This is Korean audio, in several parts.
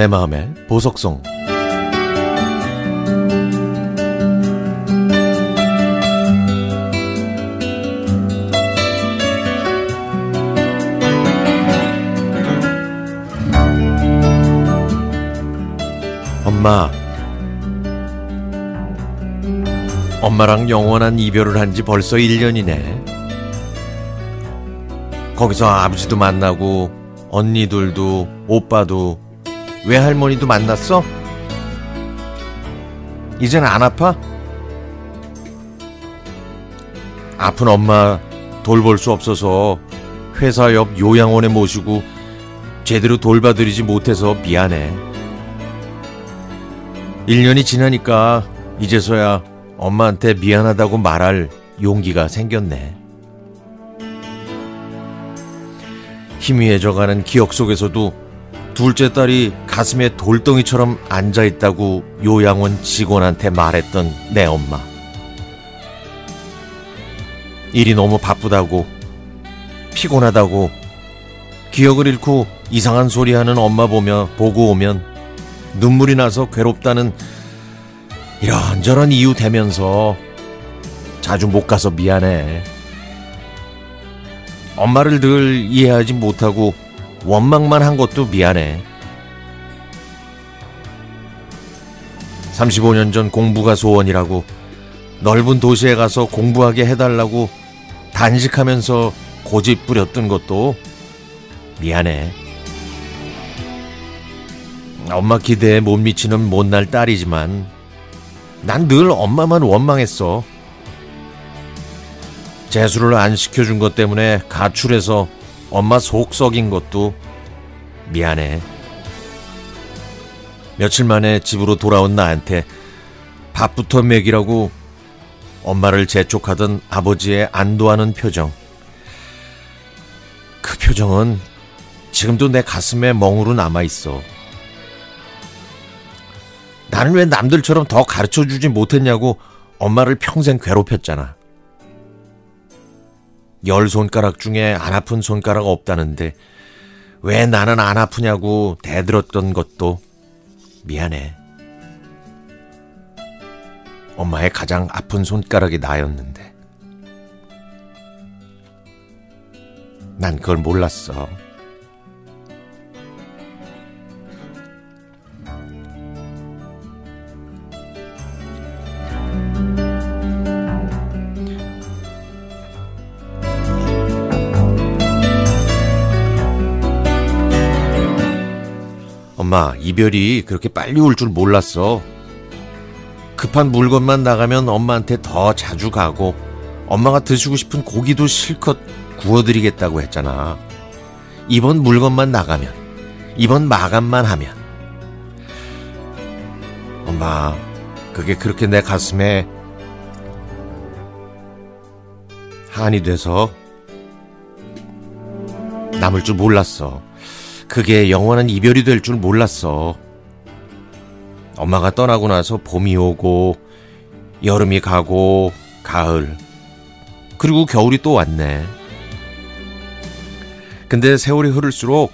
내 마음의 보석성 엄마. 엄마랑 영원한 이별을 한 지 벌써 1년이네. 거기서 아버지도 만나고 언니들도 오빠도 외할머니도 만났어? 이젠 안 아파? 아픈 엄마 돌볼 수 없어서 회사 옆 요양원에 모시고 제대로 돌봐드리지 못해서 미안해. 1년이 지나니까 이제서야 엄마한테 미안하다고 말할 용기가 생겼네. 희미해져가는 기억 속에서도 둘째 딸이 가슴에 돌덩이처럼 앉아있다고 요양원 직원한테 말했던 내 엄마. 일이 너무 바쁘다고, 피곤하다고, 기억을 잃고 이상한 소리 하는 엄마 보며 보고 오면 눈물이 나서 괴롭다는 이런저런 이유 대면서 자주 못 가서 미안해. 엄마를 늘 이해하지 못하고 원망만 한 것도 미안해. 35년 전 공부가 소원이라고 넓은 도시에 가서 공부하게 해달라고 단식하면서 고집 부렸던 것도 미안해. 엄마 기대에 못 미치는 못날 딸이지만 난 늘 엄마만 원망했어. 재수를 안 시켜준 것 때문에 가출해서 엄마 속 썩인 것도 미안해. 며칠 만에 집으로 돌아온 나한테 밥부터 먹이라고 엄마를 재촉하던 아버지의 안도하는 표정. 그 표정은 지금도 내 가슴에 멍으로 남아있어. 나는 왜 남들처럼 더 가르쳐 주지 못했냐고 엄마를 평생 괴롭혔잖아. 열 손가락 중에 안 아픈 손가락 없다는데 왜 나는 안 아프냐고 대들었던 것도 미안해. 엄마의 가장 아픈 손가락이 나였는데 난 그걸 몰랐어. 엄마, 이별이 그렇게 빨리 올 줄 몰랐어. 급한 물건만 나가면 엄마한테 더 자주 가고, 엄마가 드시고 싶은 고기도 실컷 구워드리겠다고 했잖아. 이번 물건만 나가면, 이번 마감만 하면. 엄마, 그게 그렇게 내 가슴에 한이 돼서 남을 줄 몰랐어. 그게 영원한 이별이 될 줄 몰랐어. 엄마가 떠나고 나서 봄이 오고, 여름이 가고, 가을, 그리고 겨울이 또 왔네. 근데 세월이 흐를수록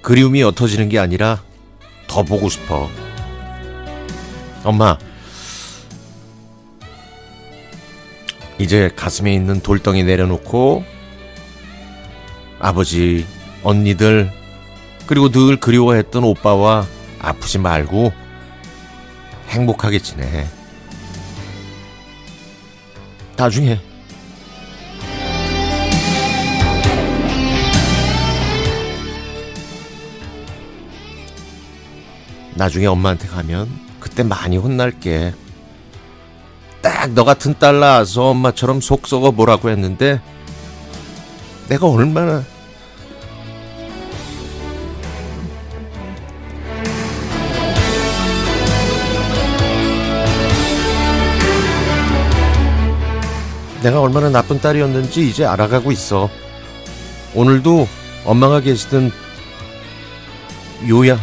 그리움이 옅어지는 게 아니라 더 보고 싶어. 엄마, 이제 가슴에 있는 돌덩이 내려놓고 아버지, 언니들, 그리고 늘 그리워했던 오빠와 아프지 말고 행복하게 지내. 나중에 나중에 엄마한테 가면 그때 많이 혼날게. 딱 너 같은 딸 낳아서 엄마처럼 속 썩어 보라고 했는데 내가 얼마나 내가 얼마나 나쁜 딸이었는지 이제 알아가고 있어. 오늘도 엄마가 계시던 요양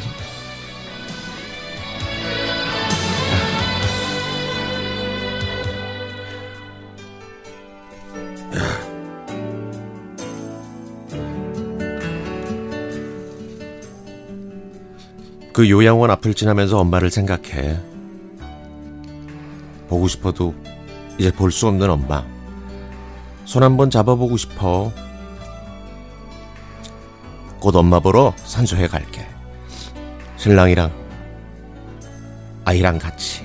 그 요양원 앞을 지나면서 엄마를 생각해. 보고 싶어도 이제 볼 수 없는 엄마. 손 한번 잡아보고 싶어. 곧 엄마 보러 산소에 갈게. 신랑이랑 아이랑 같이.